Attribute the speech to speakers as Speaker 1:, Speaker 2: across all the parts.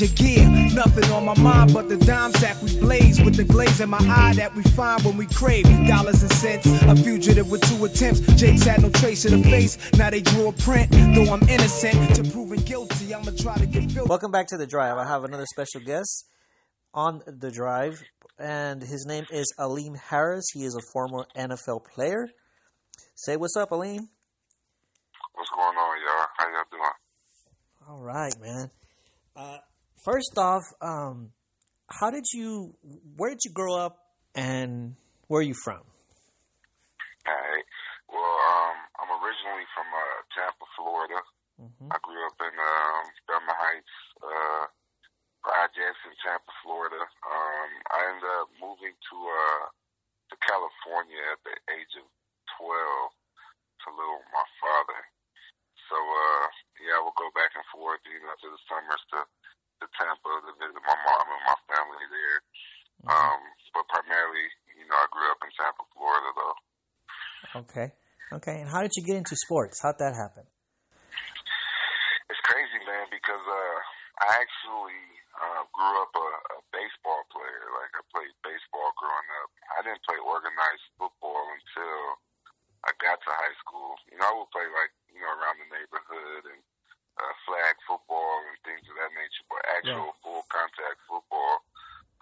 Speaker 1: change of gear. Nothing on my mind but the dime sack we blaze with the glaze in my eye that we find when we crave dollars and cents. A fugitive with two attempts. Jake's had no trace of the face. Now they drew a print. Though I'm innocent to proven guilty, I'ma try to get filled.
Speaker 2: Welcome back to the drive. I have another special guest on the drive, and his name is Aleem Harris. He is a former NFL player. Say what's up, Aleem.
Speaker 3: What's going on, y'all? How y'all doing?
Speaker 2: All right, man. Uh, first off, um, how did you? Where did you grow up, and where are you from?
Speaker 3: Hey, well, um, I'm originally from uh, Tampa, Florida.
Speaker 2: Mm-hmm.
Speaker 3: I grew up in um, Belmont Heights, uh, projects in Tampa, Florida. Um, I ended up moving to uh, to California at the age of 12 to live with my father. So, uh, yeah, I would go back and forth, you know, to the summers to, to Tampa to visit my mom and my family there. Um, but primarily, you know, I grew up in Tampa, Florida, though.
Speaker 2: Okay, okay. And how did you get into sports? How'd that happen?
Speaker 3: It's crazy, man, because uh, I actually uh, grew up a, a baseball player. Like I played baseball growing up. I didn't play organized football until I got to high school. You know, I would play like you know around the neighborhood and uh, flag football and things of that nature. But actual full contact football,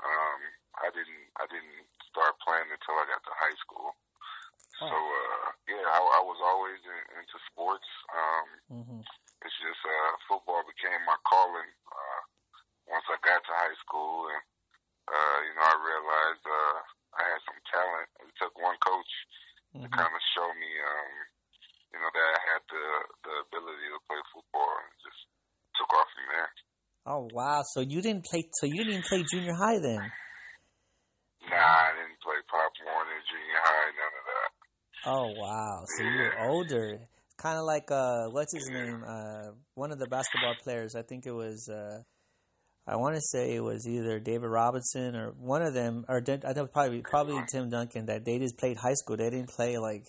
Speaker 3: um, I didn't. I didn't start playing until I got to high school. So uh, yeah, I, I was always in, into sports. Um,
Speaker 2: Mm-hmm.
Speaker 3: it's just uh, football became my calling uh, once I got to high school, and uh, you know I realized uh, I had some talent. It took one coach to
Speaker 2: Mm-hmm.
Speaker 3: kind of show me, um, you know, that I had the the ability to play football, and it just took off from there.
Speaker 2: Oh wow! So you didn't play. So you didn't play junior high then?
Speaker 3: Nah, I didn't play Pop Warner, junior high, none of that.
Speaker 2: Oh wow! So you were older. Kind of like uh, what's his name? Uh, one of the basketball players. I think it was. Uh, I want to say it was either David Robinson or one of them, or I think probably probably Tim Duncan. That they just played high school. They didn't play like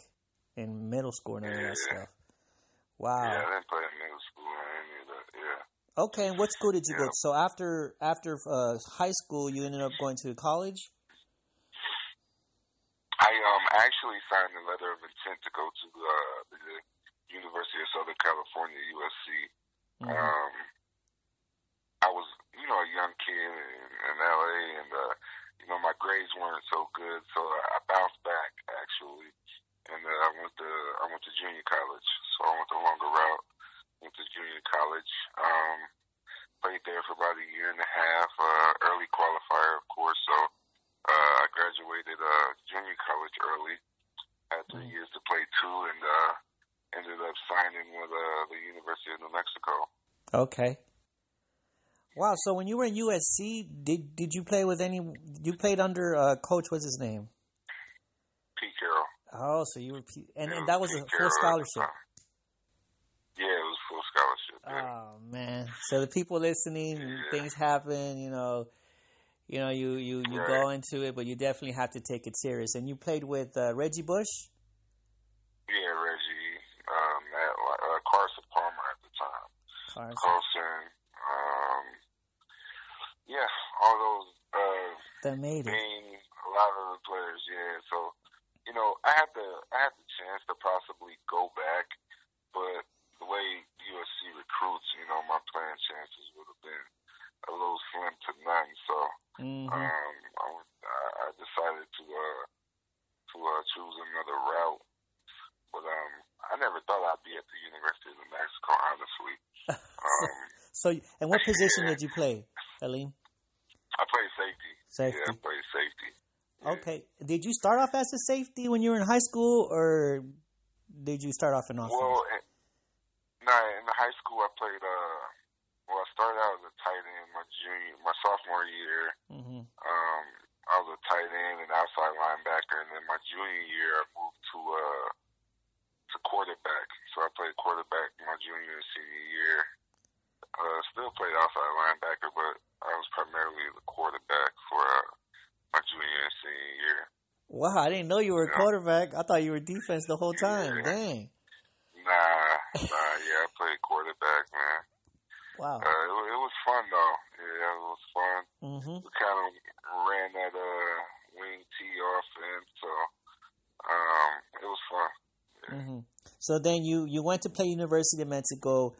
Speaker 2: in middle school and all that stuff. Wow.
Speaker 3: Yeah, I didn't play in middle school or any of that. Yeah.
Speaker 2: Okay, and what school did you go to? So after after uh, high school, you ended up going to college.
Speaker 3: I um actually signed a letter of intent to go to uh, the University of Southern California, USC.
Speaker 2: Mhm.
Speaker 3: Um, I was, you know, a young kid in, in LA, and uh, you know, my grades weren't so good, so I bounced back actually, and uh, I went to I went to junior college. So I went the longer route, went to junior college. Um, played there for about a year and a half. Uh, early qualifier, of course. So uh, I graduated uh, junior college early. Had three
Speaker 2: Mm.
Speaker 3: years to play two, and uh, ended up signing with uh, the University of New Mexico.
Speaker 2: Okay. Wow. So when you were in USC, did did you play with any? You played under uh, coach. What's his name?
Speaker 3: Pete Carroll.
Speaker 2: Oh, so you were, P- and, and that was a
Speaker 3: Pete
Speaker 2: full
Speaker 3: Carroll
Speaker 2: scholarship.
Speaker 3: time. Yeah, it was full scholarship. Yeah.
Speaker 2: Oh man! So the people listening,
Speaker 3: Yeah.
Speaker 2: things happen. You know, you know, you you you go into it, but you definitely have to take it serious. And you played with uh, Reggie Bush.
Speaker 3: yeah, Reggie, um, at, uh, Carson Palmer at the time.
Speaker 2: Carson.
Speaker 3: Carlson, um, yeah, all those uh,
Speaker 2: That made it.
Speaker 3: being a lot of the players, yeah. So, you know, I had the I had the chance to possibly go back, but You know, my playing chances would have been a little slim to none. So,
Speaker 2: hmm
Speaker 3: um, I, I- decided to uh to uh, choose another route. But um, I never thought I'd be at the University of New Mexico, honestly. Um,
Speaker 2: So, and what position did you play, Aleem?
Speaker 3: I played safety.
Speaker 2: Safety.
Speaker 3: Yeah, I played safety.
Speaker 2: Okay. Did you start off as a safety when you were in high school, or did you start off in offense?
Speaker 3: Well, in, nah, in the high school, I played. Uh, well, I started out as a tight end my junior, my sophomore year.
Speaker 2: hmm
Speaker 3: Um, I was a tight end and outside linebacker, and then my junior year, I moved to uh to quarterback. So I played quarterback my junior and senior year. Uh, still played outside linebacker, but I was primarily the quarterback for uh, my junior and senior year.
Speaker 2: Wow, I didn't know you were a quarterback. I thought you were defense the whole time.
Speaker 3: Yeah.
Speaker 2: Dang.
Speaker 3: Nah, nah, yeah, I played quarterback, man.
Speaker 2: Wow.
Speaker 3: Uh, it, it was fun though. Yeah, it was fun.
Speaker 2: Mm-hmm.
Speaker 3: We kind of ran that uh wing T offense, so um, it was fun.
Speaker 2: Mm-hmm. So then you you went to play University of Mexico,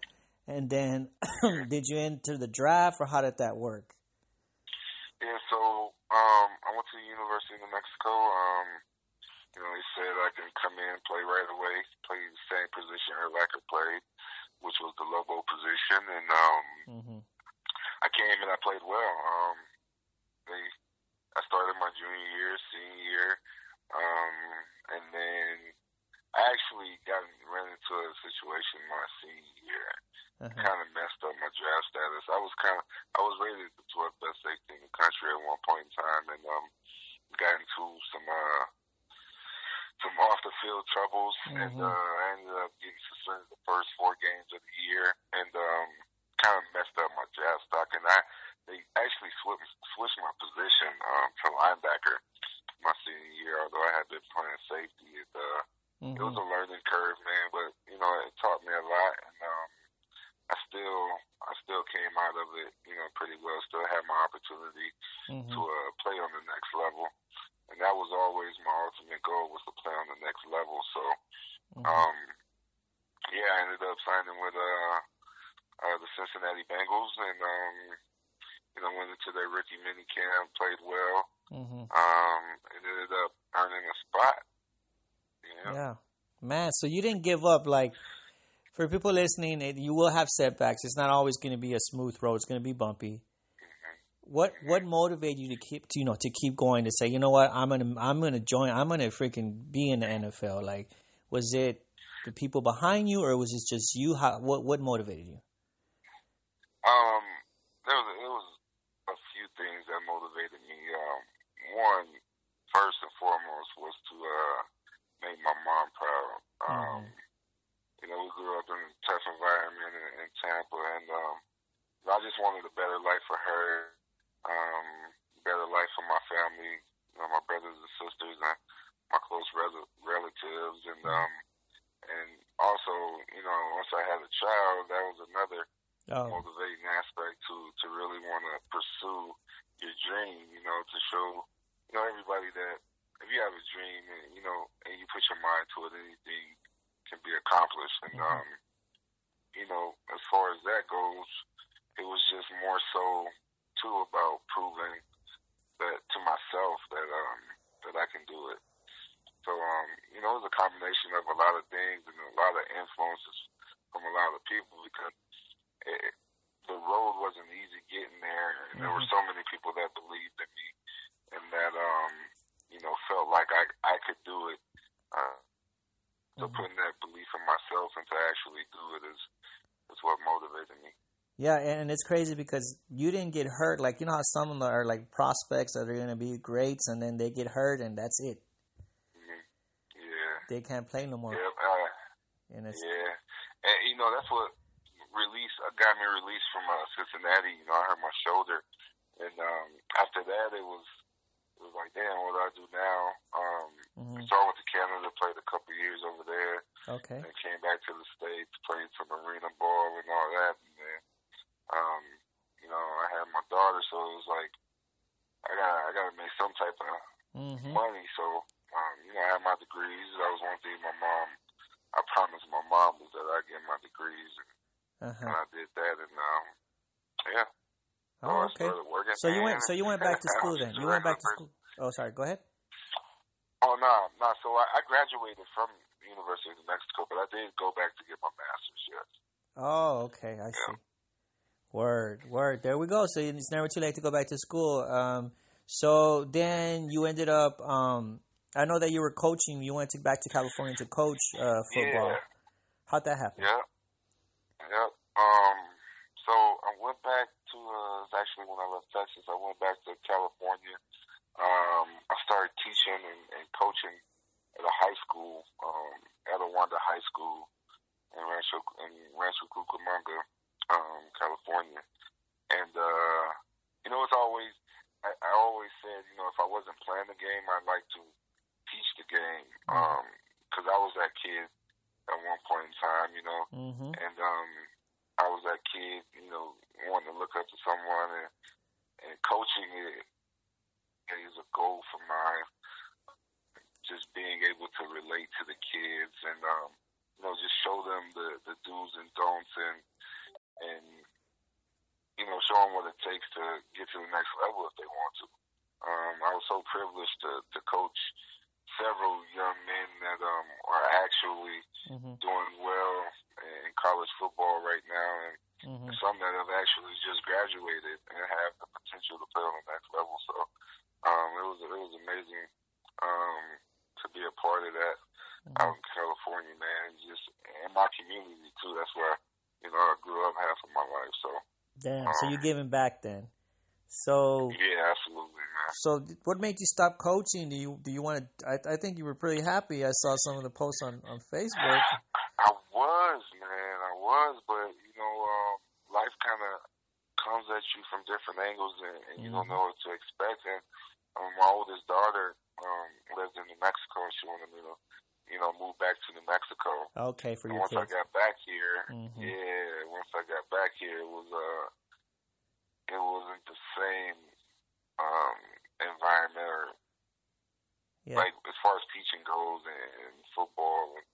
Speaker 2: and then did you enter the draft or how did that work?
Speaker 3: Yeah, so um, I went to the University of New Mexico. Um, you know, they said I can come in, play right away, play the same position Urlacher played, which was the Lobo position, and um,
Speaker 2: Mm-hmm.
Speaker 3: I came and I played well. Um, they, I started my junior year, senior year, um, and then I actually got ran into a situation my senior year.
Speaker 2: Uh-huh.
Speaker 3: Kind of messed up my draft status. I was kind of, I was rated the 12th best safety in the country at one point in time, and um, got into some uh, some off the field troubles, and
Speaker 2: Mhm.
Speaker 3: uh, I ended up getting suspended the first four games of the year, and um, kind of messed up my draft stock. And I they actually switched switched my position um, to linebacker my senior year, although I had been playing safety. It, uh, it was
Speaker 2: Mm-hmm.
Speaker 3: a learning curve, man, but you know it taught me a lot, and um, I still I still came out of it, you know, pretty well. Still had my opportunity
Speaker 2: Mm-hmm.
Speaker 3: to uh, play on the next level, and that was always my ultimate goal was to play on the next level. So,
Speaker 2: Mm-hmm.
Speaker 3: um, yeah, I ended up signing with uh, uh, the Cincinnati Bengals, and um, you know went into their rookie mini camp, played well,
Speaker 2: Mm-hmm.
Speaker 3: um, and ended up earning a spot. Yeah.
Speaker 2: Yeah, man. So you didn't give up. Like for people listening, it, you will have setbacks. It's not always going to be a smooth road. It's going to be bumpy. What what motivated you to keep to, you know to keep going to say you know what? I'm gonna I'm gonna join I'm gonna freaking be in the NFL like was it the people behind you or was it just you? How what what motivated you?
Speaker 3: Um, there was it was a few things that motivated me. Um, one, first and foremost, was to uh make my mom proud. Um, you know, we grew up in a tough environment in, in Tampa, and um, I just wanted a better life for her, um, better life for my family, you know, my brothers and sisters, and my close rel- relatives, and um, and also, you know, once I had a child, that was another
Speaker 2: oh
Speaker 3: motivating aspect to to really want to pursue your dream. You know, to show you know everybody that if you have a dream and you know and you put your mind to it, anything can be accomplished. And
Speaker 2: Mhm.
Speaker 3: um, you know, as far as that goes, it was just more so too about proving that to myself that um that I can do it. So um, you know, it was a combination of a lot of things and a lot of influences from a lot of people because it, the road wasn't easy getting there, and there were so many people that believed in me and that um, you know felt like I I could do it. Uh, so
Speaker 2: Mhm.
Speaker 3: putting that belief in myself and to actually do it is is what motivated me.
Speaker 2: Yeah and it's crazy because you didn't get hurt like you know how some of them are like prospects that are gonna be greats and then they get hurt and that's it
Speaker 3: hmm Yeah.
Speaker 2: they can't play no more
Speaker 3: Yep. Uh,
Speaker 2: and it's
Speaker 3: Yeah, and you know that's what released uh, got me released from uh, Cincinnati. You know, I hurt my shoulder, and um, after that, it was it was like, damn, what do I do now? Um,
Speaker 2: Mhm.
Speaker 3: So I went to Canada, played a couple years over there,
Speaker 2: okay
Speaker 3: and came back to the states, played some arena ball and all that, and then um, you know I had my daughter, so it was like I got I got to make some type of
Speaker 2: mm-hmm.
Speaker 3: money. So, um, you know, I had my degrees. That was one thing my mom, I promised my mom was that I get my degrees, and,
Speaker 2: uh-huh.
Speaker 3: and I did that. And, um, yeah. So
Speaker 2: oh
Speaker 3: I
Speaker 2: okay. So you went. So you went back to school then. You went back to school. Oh, sorry. Go ahead.
Speaker 3: Oh, no, no. So I, I graduated from the University of New Mexico, but I did go back to get my master's, yes.
Speaker 2: Oh, okay. I see. Word, word. There we go. So it's never too late to go back to school. Um, so then you ended up. Um, I know that you were coaching. You went to, back to California to coach uh, football.
Speaker 3: Yeah.
Speaker 2: How'd that happen?
Speaker 3: Yeah. Yep. Um, so I went back to, uh, it's actually when I left Texas, I went back to California. Um, I started teaching and, and coaching at a high school, um, at Wanda High School in Rancho, in Rancho Cucamonga, um, California. And, uh, you know, it's always, I, I always said, you know, if I wasn't playing the game, I'd like to teach the game. Mm-hmm. Um, cause I was that kid at one point in time, you know,
Speaker 2: mm-hmm.
Speaker 3: and, um, I was that kid, you know, wanting to look up to someone and, and coaching it is a goal for mine. Just being able to relate get to the next level if they want to. Um, I was so privileged to to coach several young men that um, are actually
Speaker 2: Mm-hmm.
Speaker 3: doing well in college football right now, and
Speaker 2: Mm-hmm.
Speaker 3: some that have actually just graduated and have the potential to play on the next level. So um, it was it was amazing um, to be a part of that
Speaker 2: Mm-hmm.
Speaker 3: out in California, man. Just in my community too. That's where you know I grew up half of my life. So
Speaker 2: Damn. So you're giving back then. So
Speaker 3: yeah, absolutely, man.
Speaker 2: so what made you stop coaching? Do you do you want to? I I think you were pretty happy. I saw some of the posts on on Facebook.
Speaker 3: I was, man. I was, but you know, um, life kind of comes at you from different angles, and, and you don't
Speaker 2: Mhm.
Speaker 3: know what to expect. And um, my oldest daughter um, lives in New Mexico, and she wanted me to, you know, move back to New Mexico.
Speaker 2: Okay, for
Speaker 3: And
Speaker 2: your
Speaker 3: once I got back here,
Speaker 2: Mhm.
Speaker 3: yeah, once I got back here, it was uh, it wasn't the same um environment or
Speaker 2: Yeah.
Speaker 3: like as far as teaching goes and, and football and,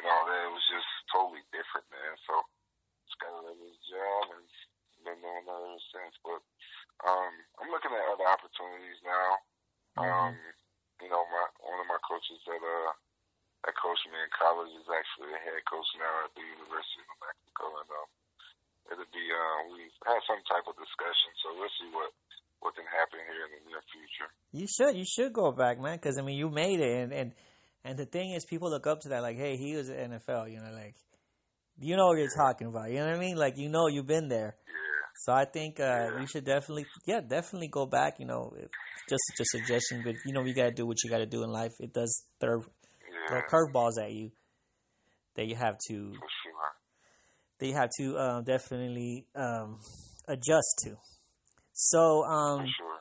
Speaker 3: and all that, it was just totally different, man. So just got to leave this job and been doing that ever since. But um, I'm looking at other opportunities now. Um, you know, my one of my coaches that uh that coached me in college is actually a head coach now at the University of New Mexico, and um, it'll be uh, we've some type of discussion, so we'll see what what can happen here in the near future.
Speaker 2: You should you should go back, man, because I mean you made it, and and and the thing is, people look up to that, like, hey, he was at NFL, you know, like you know what you're talking about, you know what I mean? Like you know you've been there,
Speaker 3: Yeah.
Speaker 2: so I think uh,
Speaker 3: Yeah.
Speaker 2: you should definitely, yeah, definitely go back. You know, just just a suggestion, but you know you gotta do what you gotta do in life. It does throw throw
Speaker 3: Yeah,
Speaker 2: curveballs at you that you have to
Speaker 3: sure.
Speaker 2: You have to uh, definitely um, adjust to. So, um,
Speaker 3: sure.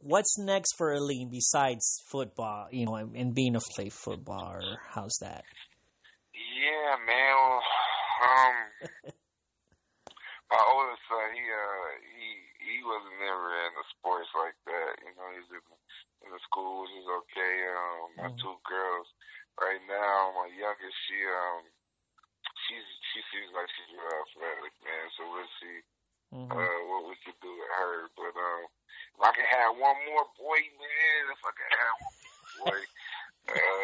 Speaker 2: what's next for Aleem besides football? You know, and, and being a play football, or how's that?
Speaker 3: Yeah, man. Well, um, my oldest son, he uh, he he wasn't never into sports like that. You know, he's in, in the school, which is okay. Um, my
Speaker 2: Mhm.
Speaker 3: two girls, right now, my youngest, she um, she's she seems like she's real athletic, man. So we'll see
Speaker 2: hmm
Speaker 3: uh what we can do with her. But um, if I can have one more boy, man, if I can have one more boy. Uh,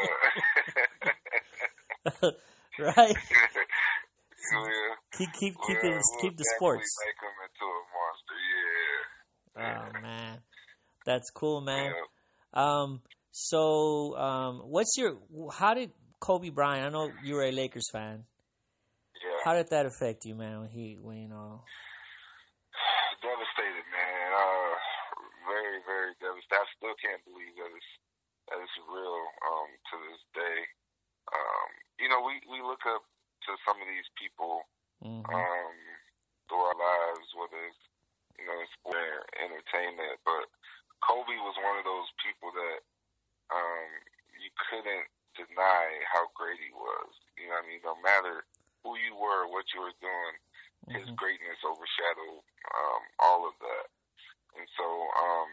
Speaker 2: right?
Speaker 3: yeah.
Speaker 2: Keep keep keep
Speaker 3: Well,
Speaker 2: it,
Speaker 3: we'll
Speaker 2: keep the sports.
Speaker 3: Make him into a monster. Yeah.
Speaker 2: Oh man, that's cool, man.
Speaker 3: Yeah.
Speaker 2: Um, so um, what's your? How did Kobe Bryant? I know you were a Lakers fan. How did that affect you, man? When he, when you know,
Speaker 3: Devastated, man. Uh, very, very devastated. I still can't believe that it's that it's real. Um, to this day. Um, you know, we we look up to some of these people
Speaker 2: hmm
Speaker 3: um, through our lives, whether it's you know, sport or entertainment. But Kobe was one of those people that um, you couldn't deny how great he was. You know what I mean? No matter who you were, what you were doing, his
Speaker 2: Mhm.
Speaker 3: greatness overshadowed um, all of that. And so um,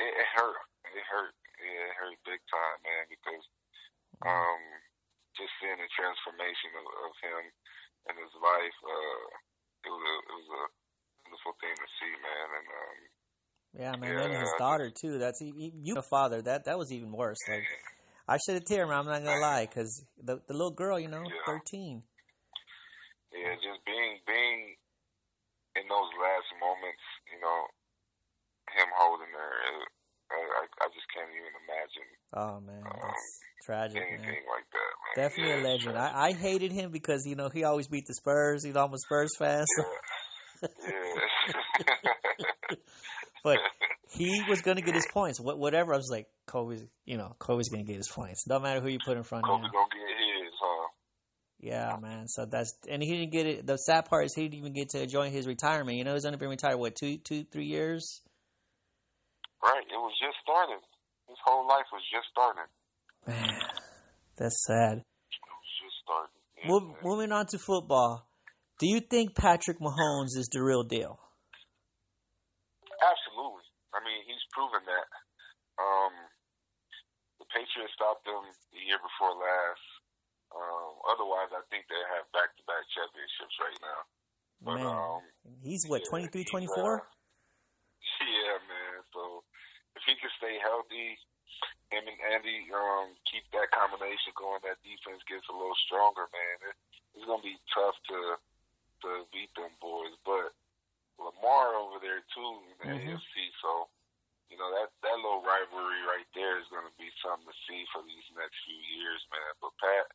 Speaker 3: it, it hurt. It hurt. It hurt big time, man, because um, just seeing the transformation of, of him and his life, uh, it was a it was a wonderful thing to see, man. And um,
Speaker 2: yeah, man. And then his
Speaker 3: Yeah.
Speaker 2: daughter too. That's you, a father. That that was even worse. Like I should have teared, man. I'm not gonna lie, because the the little girl, you know,
Speaker 3: Yeah.
Speaker 2: thirteen.
Speaker 3: yeah, just being being in those last moments, you know, him holding her, uh, I, I I just can't even imagine
Speaker 2: Oh man, um, that's tragic, man.
Speaker 3: like that, man.
Speaker 2: Definitely
Speaker 3: Yeah,
Speaker 2: a legend. I, I hated him because you know he always beat the Spurs. You almost Spurs fan, so,
Speaker 3: yeah.
Speaker 2: but he was gonna get his points. What whatever. I was like, Kobe's, you know, Kobe's gonna get his points. No matter who you put in front of
Speaker 3: Kobe
Speaker 2: him.
Speaker 3: gonna get his, huh?
Speaker 2: Yeah, man. So that's and he didn't get it. The sad part is he didn't even get to enjoy his retirement. You know, he's only been retired what two, two, three years.
Speaker 3: Right. It was just starting. His whole life was just starting.
Speaker 2: Man, that's sad.
Speaker 3: Just starting. Yeah,
Speaker 2: Move, moving on to football. Do you think Patrick Mahomes is the real deal?
Speaker 3: Absolutely. I mean, he's proven that. Um, the Patriots stopped them the year before last. Um, otherwise, I think they have back-to-back championships right now. But,
Speaker 2: Man,
Speaker 3: um,
Speaker 2: he's what
Speaker 3: yeah,
Speaker 2: 23,
Speaker 3: he's,
Speaker 2: 24?
Speaker 3: uh, Yeah, man. So if he can stay healthy, him and Andy um, keep that combination going, that defense gets a little stronger, man. It, it's gonna be tough to to beat them boys. But Lamar over there too in the
Speaker 2: Mhm.
Speaker 3: AFC, so you know that that little rivalry right there is gonna be something to see for these next few years, man. But Pat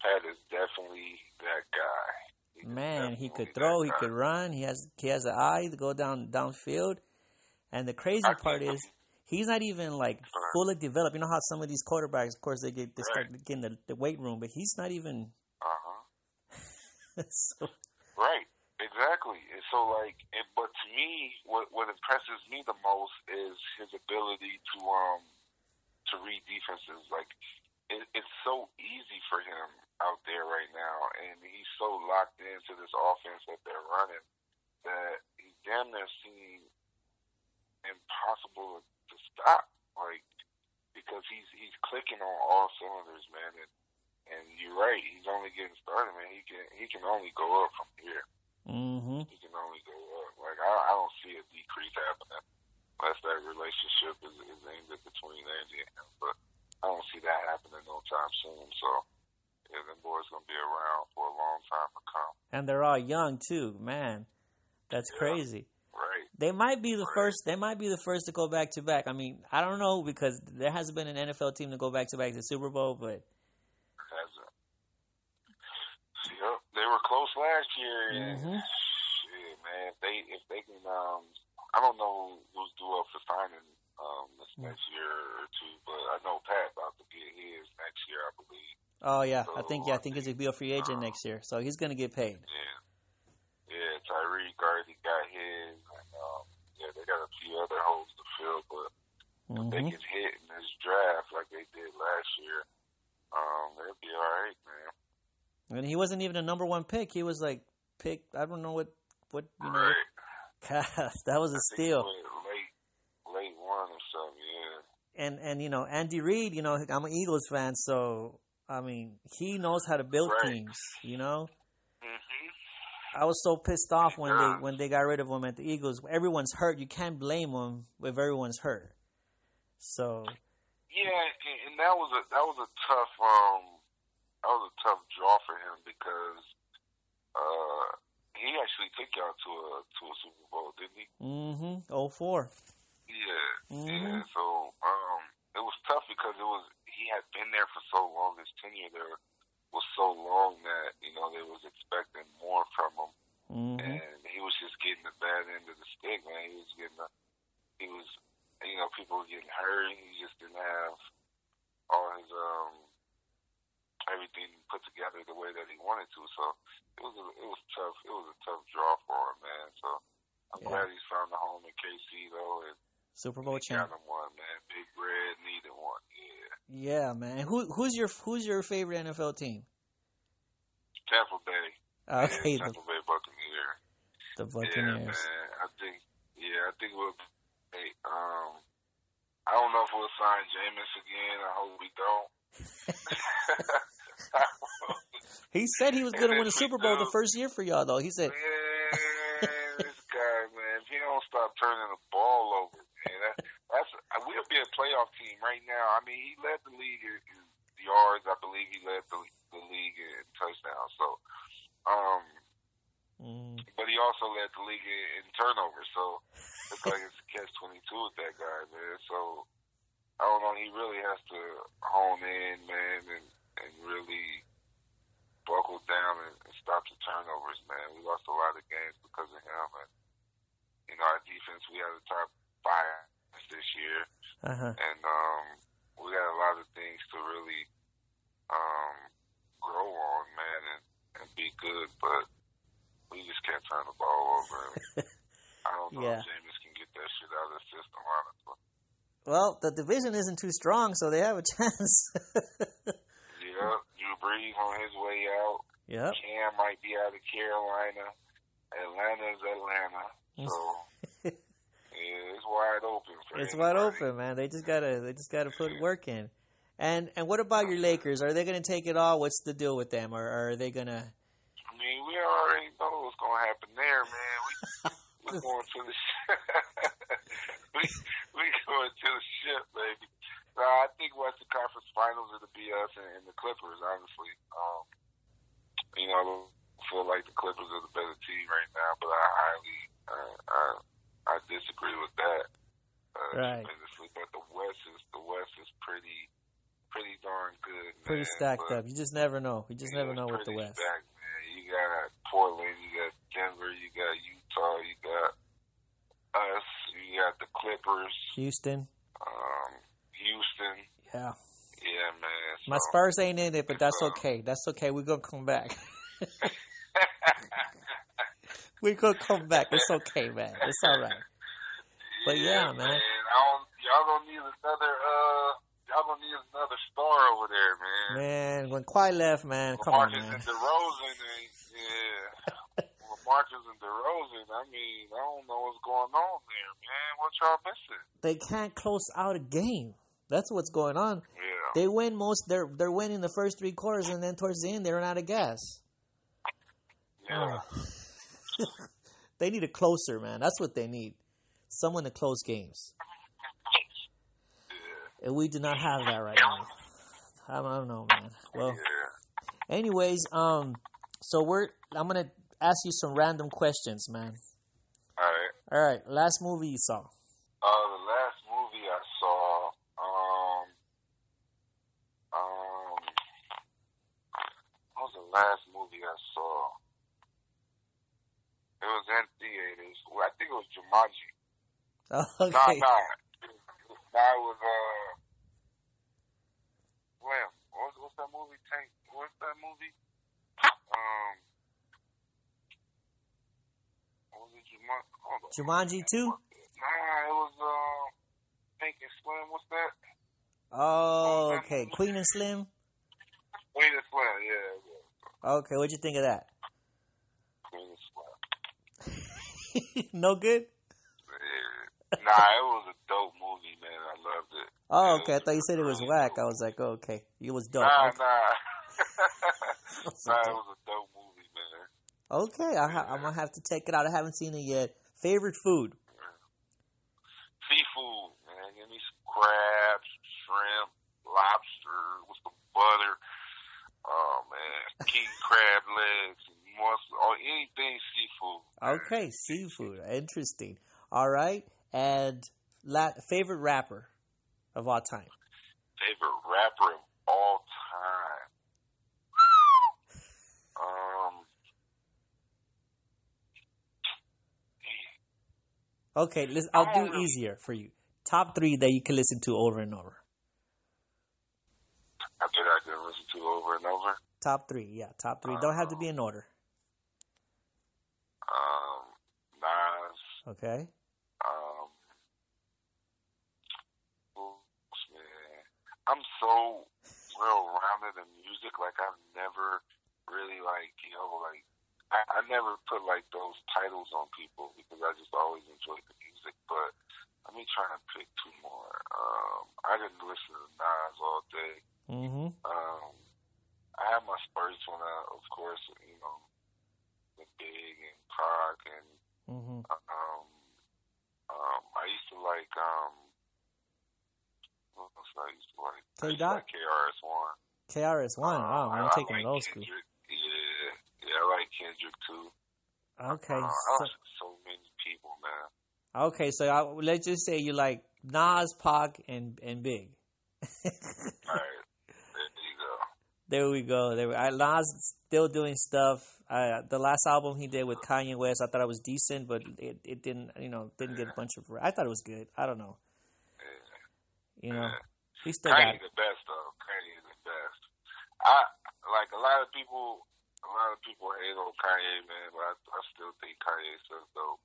Speaker 3: Pat is definitely that guy. He
Speaker 2: Man, he could throw, he
Speaker 3: guy.
Speaker 2: could run. He has he has an eye to go down downfield. And the crazy
Speaker 3: I
Speaker 2: part is he's not even like fully developed. You know how some of these quarterbacks, of course, they get they start getting the, the weight room, but he's not even.
Speaker 3: Uh-huh.
Speaker 2: so,
Speaker 3: Right, exactly. And so, like, and, but to me, what what impresses me the most is his ability to um to read defenses. Like, it, it's so easy for him out there right now, and he's so locked into this offense that they're running that he damn near seems impossible to stop. Like, because he's he's clicking on all cylinders, man, and and you're right. He's only getting started, man. He can he can only go up from here.
Speaker 2: Hmm
Speaker 3: He can only go up. Like I, I don't see a decrease happening unless that relationship is, is ended between Andy and him. But I don't see that happening no time soon. So yeah, them boys gonna be around for a long time to come.
Speaker 2: and they're all young too. Man, that's
Speaker 3: Yeah.
Speaker 2: crazy.
Speaker 3: Right.
Speaker 2: They might be the
Speaker 3: Right.
Speaker 2: first. They might be the first to go back to back. I mean, I don't know because there hasn't been an NFL team to go back to back to Super Bowl, but
Speaker 3: Has a, yep, they were close last year. And
Speaker 2: Mhm.
Speaker 3: shit, man, if they if they can, um, I don't know who's due up for signing um this
Speaker 2: Mm.
Speaker 3: next year or two, but I know Pat about to get his next year, I believe.
Speaker 2: oh yeah, I think yeah, I
Speaker 3: So,
Speaker 2: think he's gonna be a free agent next year, so he's gonna get paid.
Speaker 3: Yeah, yeah, Tyreek already got his, and um, yeah, they got a few other holes to fill, but if they
Speaker 2: hmm
Speaker 3: can hit in this draft like they did last year, um, they'll be all right, man.
Speaker 2: And he wasn't even a number one pick. He was like pick. I don't know what what you know.
Speaker 3: Right.
Speaker 2: God, that was a steal.
Speaker 3: late, late one or something. Yeah.
Speaker 2: And and you know Andy Reid. You know I'm an Eagles fan, so I mean he knows how to build
Speaker 3: Right.
Speaker 2: teams. You know.
Speaker 3: Mhm.
Speaker 2: I was so pissed off when
Speaker 3: Yeah.
Speaker 2: they when they got rid of him at the Eagles. Everyone's hurt. You can't blame them if everyone's hurt. So
Speaker 3: Yeah, and, and that was a that was a tough um that was a tough draw for him because uh he actually took y'all to a to a Super Bowl, didn't he?
Speaker 2: mm-hmm. Oh four.
Speaker 3: Yeah,
Speaker 2: Mhm.
Speaker 3: yeah. So um, it was tough because it was he had been there for so long. His tenure there was so long that you know they was expecting more from him,
Speaker 2: Mm-hmm.
Speaker 3: and he was just getting the bad end of the stick, man. He was getting the, he was you know people were getting hurt. He just didn't have all his um everything put together the way that he wanted to. So it was a, it was tough. It was a tough draw for him, man. So I'm
Speaker 2: Yeah.
Speaker 3: glad he's found a home in KC though, and
Speaker 2: Super Bowl champ.
Speaker 3: one, man. Big Red needed one. Yeah.
Speaker 2: Yeah, man. Who who's your who's your favorite NFL team?
Speaker 3: Tampa Bay.
Speaker 2: Okay,
Speaker 3: yeah, Tampa Bay Buccaneer.
Speaker 2: the Buccaneers.
Speaker 3: Yeah, man. I think. Yeah, I think we'll. Hey, um, I don't know if we'll sign Jameis again. I hope we don't.
Speaker 2: He said he was going to win a Super Bowl the first year for y'all, though. He said,
Speaker 3: Man, this guy, man, if he don't stop turning the ball over, man, that, that's we'll be a playoff team right now. I mean, he led the league in, yards. I believe he led the, the league in touchdowns. So, um,
Speaker 2: mm,
Speaker 3: but he also led the league in, in turnovers. So, looks like it's a catch twenty two with that guy, man. So, I don't know. He really has to hone in, man, and and really buckle down and, and stop the turnovers, man. We lost a lot of games because of him, and you know our defense. We had the top five this year,
Speaker 2: uh-huh.
Speaker 3: and um, we got a lot of things to really um, grow on, man, and, and be good. But we just can't turn the ball over. I don't know
Speaker 2: Yeah.
Speaker 3: if Jameis can get that shit out of the system, honestly.
Speaker 2: Well, the division isn't too strong, so they have a chance.
Speaker 3: Yeah, Drew Brees on his way out.
Speaker 2: Yep.
Speaker 3: Cam might be out of Carolina. Atlanta's Atlanta. So yeah, it's wide open for
Speaker 2: It's wide open, man. They just gotta they just gotta put work in. And and what about your Lakers? Are they going to take it all? What's the deal with them? Or, or are they to?
Speaker 3: I mean, we already know what's gonna happen there, man. We we going to the we we going to the ship, baby. No, I think Western Conference Finals it'll be us and, and the Clippers. Honestly, um, you know, I feel like the Clippers are the better team right now, but I highly uh, I I disagree with that. Uh,
Speaker 2: Right.
Speaker 3: tremendously. But the West is the West is pretty pretty darn good.
Speaker 2: Pretty
Speaker 3: man,
Speaker 2: stacked up. You just never know. You just never know with the West.
Speaker 3: stacked, man. You got Portland, you got Denver, you got Utah, you got us, you got the Clippers,
Speaker 2: Houston.
Speaker 3: um, Houston.
Speaker 2: Yeah.
Speaker 3: Yeah, man. So,
Speaker 2: My Spurs ain't in it, but that's okay. That's okay. We're gonna come back. We're gonna come back. It's okay, man. It's all right. But yeah, man.
Speaker 3: I don't, y'all don't need another. Uh, y'all don't need over there, man.
Speaker 2: Man, when Kawhi left, man, come on, man.
Speaker 3: and DeRozan, ain't, yeah. Lamarcus and DeRozan. I mean, I don't know what's going on there, man. What y'all missing?
Speaker 2: They can't close out a game. That's what's going on.
Speaker 3: Yeah.
Speaker 2: They win most. They're they're winning the first three quarters, and then towards the end, they run out of gas.
Speaker 3: yeah. Oh.
Speaker 2: They need a closer, man. That's what they need. Someone to close games. And we do not have that right now. I don't, I don't know, man. Well,
Speaker 3: Yeah.
Speaker 2: anyways, um, so we're I'm gonna ask you some random questions, man.
Speaker 3: All right.
Speaker 2: All right, last movie you saw.
Speaker 3: Uh, the last movie I saw, um, um, what was the last movie I saw? It was in theaters. Well, I think it was Jumanji.
Speaker 2: Oh,
Speaker 3: Nah,
Speaker 2: okay.
Speaker 3: nah. Nah, it was, uh, Slim. What was, what's that movie? Tank. What's that movie? Um, what was it? Jumanji? Hold on.
Speaker 2: Jumanji two.
Speaker 3: Nah, it was, uh, Pink and Slim. What's that?
Speaker 2: Oh, okay. Queen and Slim.
Speaker 3: Queen and Slim, yeah, yeah.
Speaker 2: Okay, what'd you think of that?
Speaker 3: Queen and Slim.
Speaker 2: no good.
Speaker 3: Yeah. Nah, it was a dope movie, man. I loved it.
Speaker 2: Oh, okay. I thought you said it was whack. I was like, oh, okay, it was dope.
Speaker 3: Nah,
Speaker 2: Okay.
Speaker 3: nah. Nah, it was a dope movie, man.
Speaker 2: Okay, I ha- I'm gonna have to check it out. I haven't seen it yet. Favorite food?
Speaker 3: Seafood, man. Give me some crabs, shrimp, lobster with some butter. Oh, man. King crab legs, mussel, or oh, anything seafood. man.
Speaker 2: Okay, seafood. Interesting. All right, and la- favorite rapper of all time.
Speaker 3: Favorite rapper of all time. Um,
Speaker 2: Okay, listen, I'll do easier for you. Top three that you can listen to over and over.
Speaker 3: I bet I could listen to over and over.
Speaker 2: Top three, yeah, top three. Don't have to be in order.
Speaker 3: Um, Nas,
Speaker 2: Okay.
Speaker 3: um, who else, man. I'm so well rounded in music. Like I've never really like you know like I, I never put like those titles on people because I just always enjoyed the music. But let me try and pick two more. Um, I didn't listen to Nas all day.
Speaker 2: Mm-hmm.
Speaker 3: Um, I had my spurts when I, of course, you know, the Big and Pac and
Speaker 2: Mm-hmm.
Speaker 3: um, um, I used to like um, else I used to like? I used to like KRS One.
Speaker 2: KRS One. Wow, man, I'm taking it old school.
Speaker 3: Yeah, yeah, I like Kendrick too.
Speaker 2: Okay.
Speaker 3: Uh,
Speaker 2: So,
Speaker 3: so many people, man.
Speaker 2: okay, so I, let's just say you like Nas, Pac, and and Big.
Speaker 3: Right, there you go.
Speaker 2: There we go. There we, I, Nas still doing stuff. Uh, the last album he did with Kanye West, I thought it was decent, but it, it didn't, you know, didn't get a bunch of. I thought it was good. I don't know. You know, he still got.
Speaker 3: Kanye the best though. Kanye is the best. I like a lot of people. A lot of people hate on Kanye, man, but I, I still think Kanye's so dope.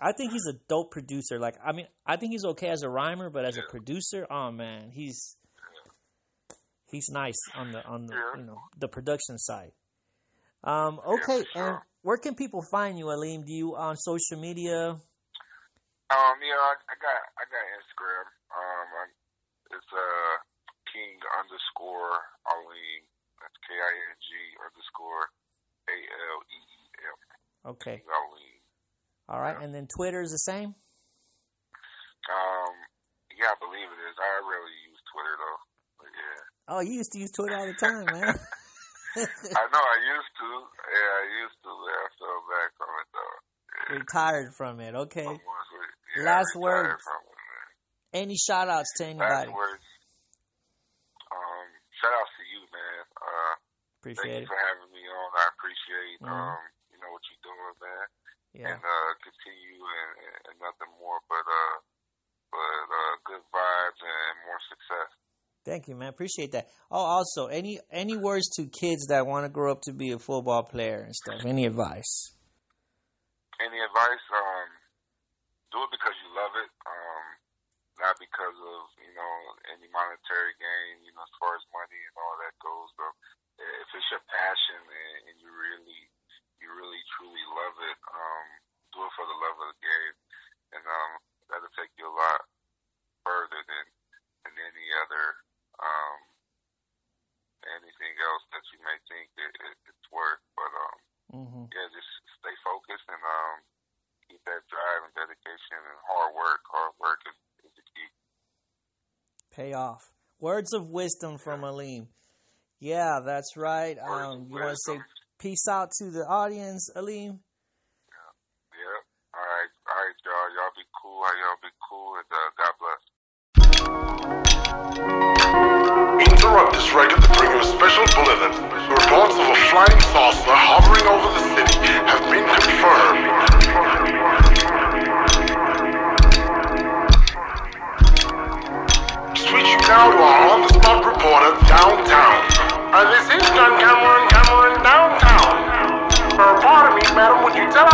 Speaker 2: I think he's a dope producer. Like, I mean, I think he's okay as a rhymer, but as a producer, oh man, he's he's nice on the on the
Speaker 3: Yeah.
Speaker 2: you know the production side. Um, okay,
Speaker 3: sure.
Speaker 2: and where can people find you, Aleem? Do you on social media?
Speaker 3: Um, yeah, I, I got I got Instagram. Um, I, it's uh King underscore Aleem. That's K I N G underscore A L E E M.
Speaker 2: Okay.
Speaker 3: King Aleem.
Speaker 2: All right, and then Twitter is the same.
Speaker 3: Um, yeah, I believe it is. I rarely use Twitter though. But yeah.
Speaker 2: Oh, you used to use Twitter all the time, man.
Speaker 3: I know I used to. Yeah, I used to. Yeah, I fell back from it though. Yeah.
Speaker 2: Retired from it. Okay.
Speaker 3: Almost yeah,
Speaker 2: Last
Speaker 3: I retired
Speaker 2: words.
Speaker 3: From it, man.
Speaker 2: Any shout outs to anybody?
Speaker 3: Um, shout outs to you, man. Uh, thank
Speaker 2: Appreciate
Speaker 3: you
Speaker 2: it.
Speaker 3: for having me on. I appreciate
Speaker 2: Mhm.
Speaker 3: um, you know what you're doing, man.
Speaker 2: Yeah.
Speaker 3: And uh, continue and, and- and nothing more but uh, but uh, good vibes and more success.
Speaker 2: Thank you, man. Appreciate that. Oh, also, any any words to kids that want to grow up to be a football player and stuff? Any advice?
Speaker 3: Any advice? Um, do it because you love it. Um, not because of you know any monetary gain. You know, as far as money and all that goes. So if it's your passion and, and you really, you really truly love it, um, do it for the love of the game, and um, that'll take you a lot further than than any other um anything else that you may think it, it, it's worth. But um,
Speaker 2: hmm
Speaker 3: yeah, just stay focused and um, keep that drive and dedication and hard work. Hard work is, is the key.
Speaker 2: Off. Words of wisdom from Aleem. Yeah, that's right. Um, you want to say peace out to the audience, Aleem?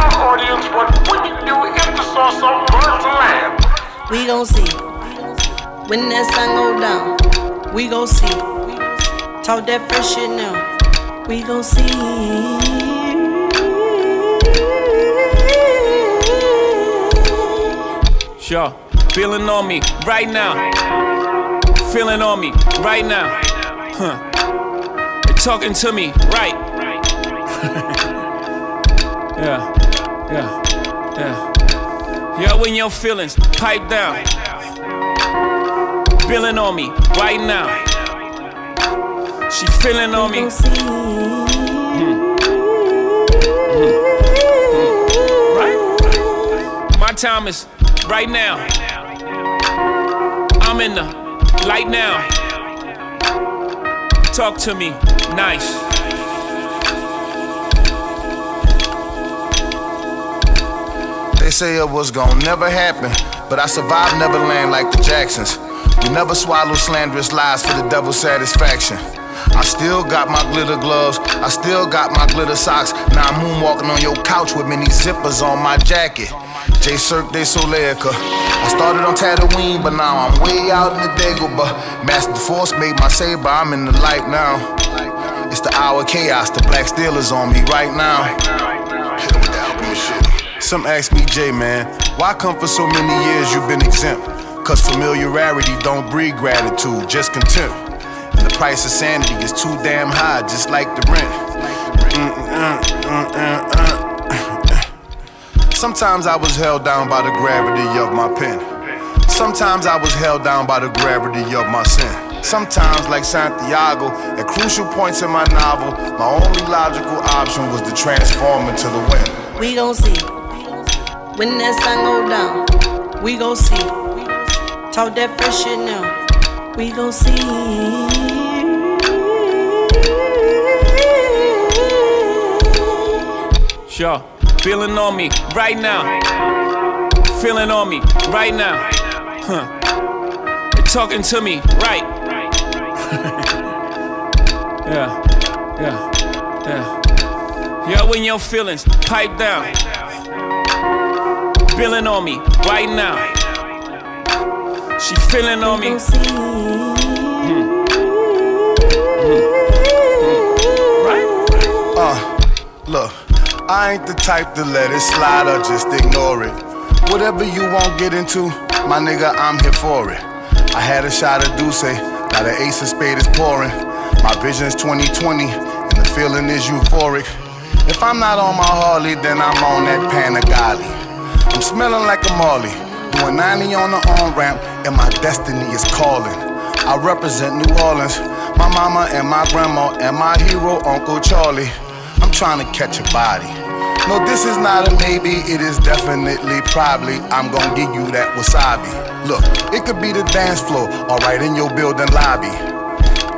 Speaker 4: Would you tell our audience what would you do if the saucer were to land?
Speaker 5: We gon' see. When that sun go down, we gon' see. Talk that fresh shit now. We gon' see.
Speaker 6: Sure. Feeling on me right now. Feeling on me right now. Huh. They're talking to me right. yeah. Yeah. Yeah. Yo, in your feelings, pipe down. Feeling on me right now. She feeling on me.
Speaker 5: gon' see.
Speaker 6: Right? My time is right now. I'm in the light now. Talk to me nice.
Speaker 7: Say it was gonna never happen, but I survived Neverland like the Jacksons. We never swallow slanderous lies for the devil's satisfaction. I still got my glitter gloves, I still got my glitter socks. Now I'm moonwalking on your couch with many zippers on my jacket. J Cirque de Soleica. I started on Tatooine, but now I'm way out in the Dagobah. Master Force made my saber, I'm in the light now. It's the hour chaos, the black steel is on me right now. Some ask me, J man, why come for so many years you've been exempt? Cause familiarity don't breed gratitude, just contempt. And the price of sanity is too damn high, just like the rent. Sometimes I was held down by the gravity of my pen. Sometimes I was held down by the gravity of my sin. Sometimes, like Santiago, at crucial points in my novel, my only logical option was to transform into the wind.
Speaker 5: We gon' see. When that sun go down, we gon' see. Talk that fresh shit now. We gon' see.
Speaker 6: Sure. Feeling on me right now. Feeling on me right now. Huh. They're talking to me right. yeah. Yeah. Yeah. Yo, in your feelings, pipe down. Feeling on me right now. She feeling on me. Hmm. Hmm. Hmm.
Speaker 5: gon' see.
Speaker 7: Uh, look, I ain't the type to let it slide or just ignore it. Whatever you won't get into, my nigga, I'm here for it. I had a shot of D'ussé, Now the ace of spade is pouring. My vision's 2020, and the feeling is euphoric. If I'm not on my Harley, then I'm on that Panigale. I'm smelling like a Marley, doing 90 on the on ramp, and my destiny is calling. I represent New Orleans, my mama and my grandma, and my hero, Uncle Charlie. I'm trying to catch a body. No, this is not a maybe, it is definitely probably. I'm gonna give you that wasabi. Look, it could be the dance floor, or right in your building lobby.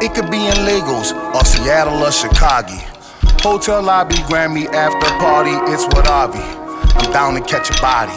Speaker 7: It could be in Lagos, or Seattle, or Chicago. Hotel lobby, Grammy after party, it's what Avi. I'm down to catch a body.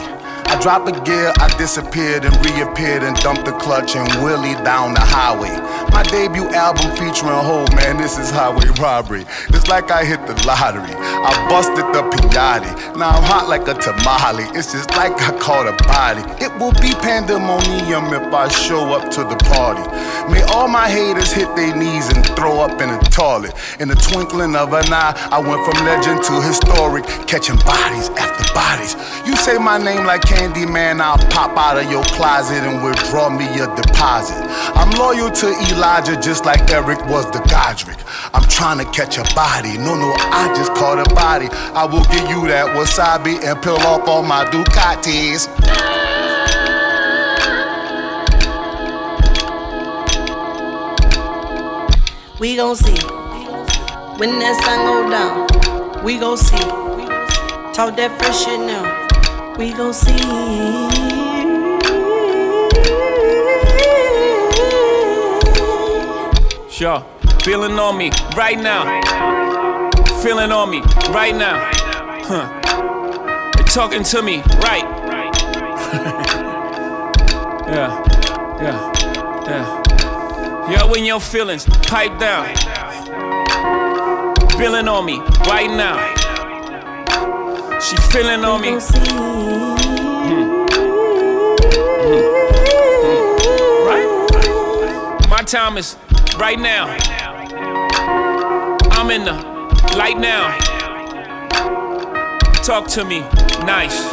Speaker 7: I drop a gear, I disappeared and reappeared and dumped the clutch and wheelie down the highway. My debut album featuring Hov, man, this is highway robbery. It's like I hit the lottery. I busted the pinata. Now I'm hot like a tamale. It's just like I caught a body. It will be pandemonium if I show up to the party. May all my haters hit their knees and throw up in the toilet. In the twinkling of an eye, I went from legend to historic, catching bodies after bodies. You say my name like Candy Man, I'll pop out of your closet and withdraw me a deposit. I'm loyal to Elijah just like Eric was the Godric. I'm trying to catch a body. No, no, I just caught a body. I will give you that wasabi and peel off all my Ducatis.
Speaker 5: We gon' see. When that sun go down, we gon' see. Talk that fresh shit now. We gon' see.
Speaker 6: Sure. Feeling on me right now. Feeling on me right now. Huh. They're talking to me right. yeah. Yeah. Yeah. Yo, in your feelings, pipe down. Feeling on me right now. She feeling on me. Hmm. Hmm. Hmm. Right? My time is right now. I'm in the light now. Talk to me nice.